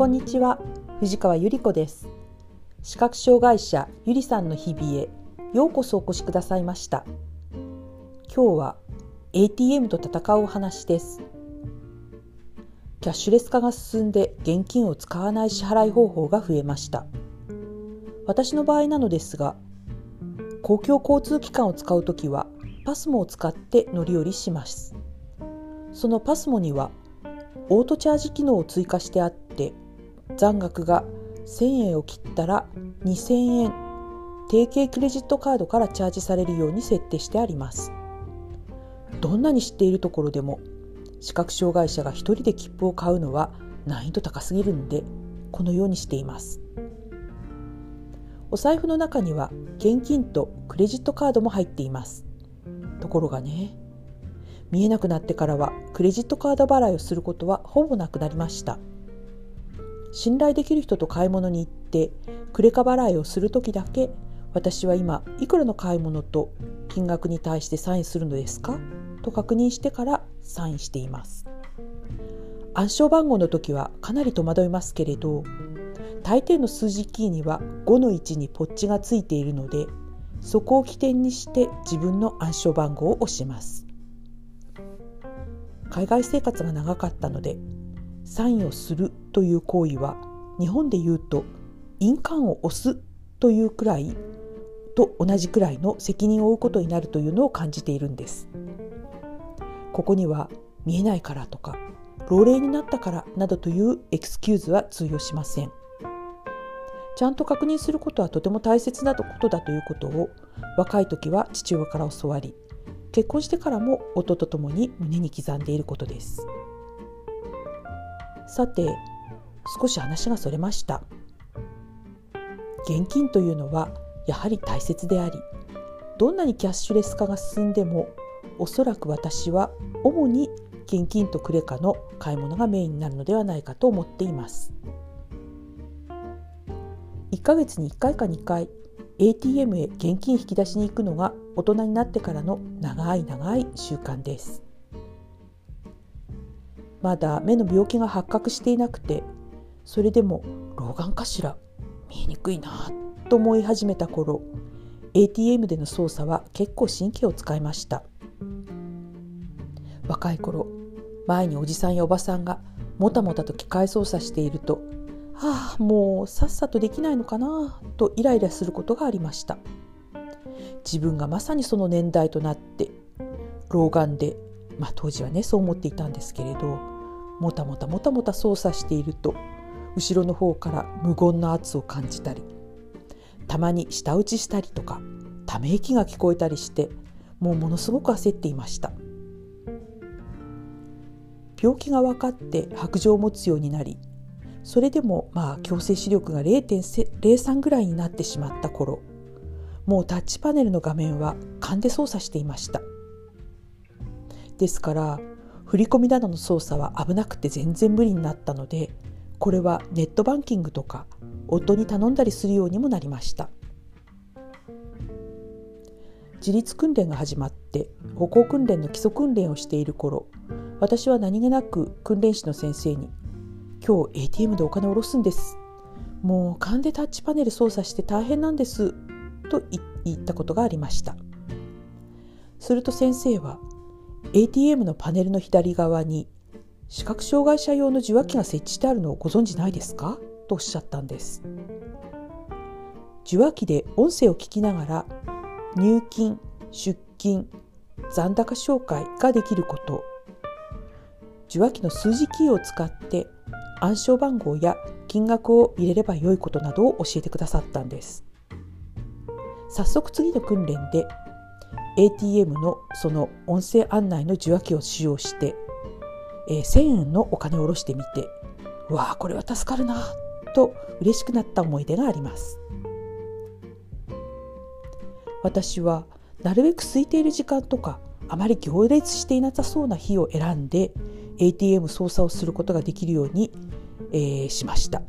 こんにちは。藤川ゆり子です。視覚障害者ゆりさんの日々へようこそお越しくださいました。今日は ATM と戦うお話です。キャッシュレス化が進んで現金を使わない支払い方法が増えました。私の場合なのですが公共交通機関を使うときはパスモを使って乗り降りします。そのパスモにはオートチャージ機能を追加してあって残額が1000円を切ったら2000円。提携クレジットカードからチャージされるように設定してあります。どんなに知っているところでも視覚障害者が一人で切符を買うのは難易度高すぎるんでこのようにしています。お財布の中には現金とクレジットカードも入っています。ところがね見えなくなってからはクレジットカード払いをすることはほぼなくなりました。信頼できる人と買い物に行ってクレカ払いをする時だけ私は今いくらの買い物と金額に対してサインするのですか？と確認してからサインしています。暗証番号の時はかなり戸惑いますけれど大抵の数字キーには5の位置にポッチがついているのでそこを起点にして自分の暗証番号を押します。海外生活が長かったのでサインをするという行為は日本で言うと印鑑を押すというくらいと同じくらいの責任を負うことになるというのを感じているんです。ここには見えないからとか老齢になったからなどというエクスキューズは通用しません。ちゃんと確認することはとても大切なことだということを若い時は父親から教わり結婚してからも夫と共に胸に刻んでいることです。さて少し話がそれました。現金というのはやはり大切でありどんなにキャッシュレス化が進んでもおそらく私は主に現金とクレカの買い物がメインになるのではないかと思っています。1ヶ月に1回か2回 ATM へ現金引き出しに行くのが大人になってからの長い長い習慣です。まだ目の病気が発覚していなくてそれでも老眼かしら？見えにくいなと思い始めた頃 ATM での操作は結構神経を使いました。若い頃前におじさんやおばさんがもたもたと機械操作しているとああもうさっさとできないのかなとイライラすることがありました。自分がまさにその年代となって老眼でまあ当時はねそう思っていたんですけれどもたもたもたもた操作していると後ろの方から無言の圧を感じたりたまに舌打ちしたりとかため息が聞こえたりしてもうものすごく焦っていました。病気が分かって白状を持つようになりそれでもまあ強制視力が0.03ぐらいになってしまった頃もうタッチパネルの画面は勘で操作していました。ですから振り込みなどの操作は危なくて全然無理になったのでこれはネットバンキングとか夫に頼んだりするようにもなりました自立訓練が始まって歩行訓練の基礎訓練をしている頃私は何気なく訓練士の先生に今日 ATM でお金を下ろすんです。もう勘でタッチパネル操作して大変なんです。と言ったことがありました。すると先生は ATM のパネルの左側に視覚障害者用の受話器が設置してあるのをご存じないですか？とおっしゃったんです。受話器で音声を聞きながら入金、出金、残高紹介ができること。受話器の数字キーを使って暗証番号や金額を入れればよいことなどを教えてくださったんです。早速次の訓練で ATM のその音声案内の受話器を使用して、えー、1000円のお金を下ろしてみてわあこれは助かるなと嬉しくなった思い出があります。私はなるべく空いている時間とかあまり行列していなさそうな日を選んで ATM 操作をすることができるように、えー、しました。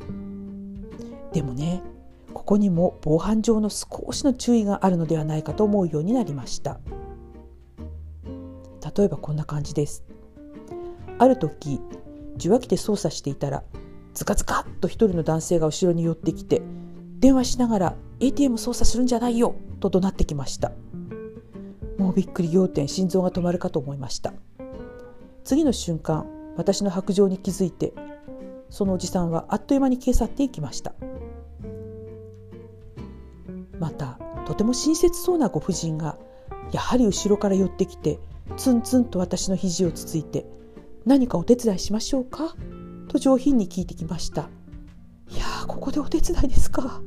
でもねここにも防犯上の少しの注意があるのではないかと思うようになりました。例えばこんな感じです。ある時受話器で操作していたらズカズカっと一人の男性が後ろに寄ってきて電話しながら ATM 操作するんじゃないよと怒鳴ってきました。もうびっくり仰天心臓が止まるかと思いました。次の瞬間私の白状に気づいてそのおじさんはあっという間に消え去っていきました。またとても親切そうなご婦人がやはり後ろから寄ってきてツンツンと私の肘をつついて「何かお手伝いしましょうか?」と上品に聞いてきました。いやここでお手伝いですか？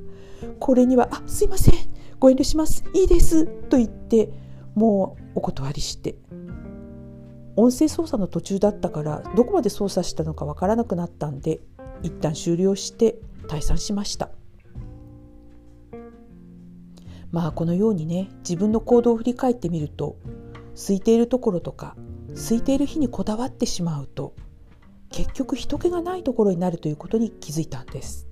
これには「あすいません。ご遠慮します。いいです」と言ってもうお断りして。音声操作の途中だったからどこまで操作したのかわからなくなったんで一旦終了して退散しました。まあこのようにね自分の行動を振り返ってみると空いているところとか空いている日にこだわってしまうと結局人気がないところになるということに気づいたんです。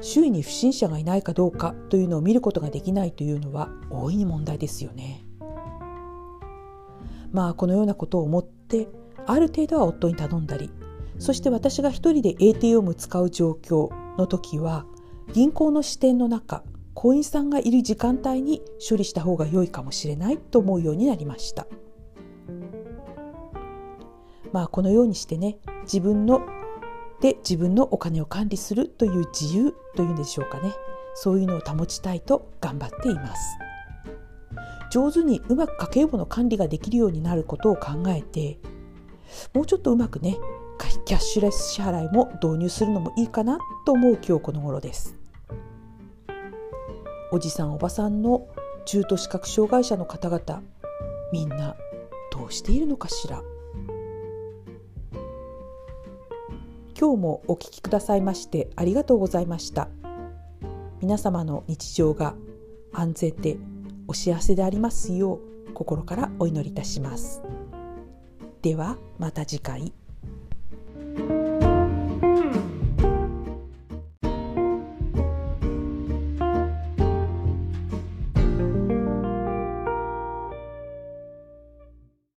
周囲に不審者がいないかどうかというのを見ることができないというのは大いに問題ですよね。まあこのようなことを思ってある程度は夫に頼んだりそして私が一人で ATM を使う状況の時は銀行の支店の中行員さんがいる時間帯に処理した方が良いかもしれないと思うようになりました。まあこのようにしてね自分ので自分のお金を管理するという自由というんでしょうかね。そういうのを保ちたいと頑張っています。上手にうまく家計簿の管理ができるようになることを考えてもうちょっとうまくねキャッシュレス支払いも導入するのもいいかなと思う今日この頃です。おじさんおばさんの中途視覚障害者の方々みんなどうしているのかしら。今日もお聞きくださいましてありがとうございました。皆様の日常が安全でお幸せでありますよう心からお祈りいたします。ではまた次回。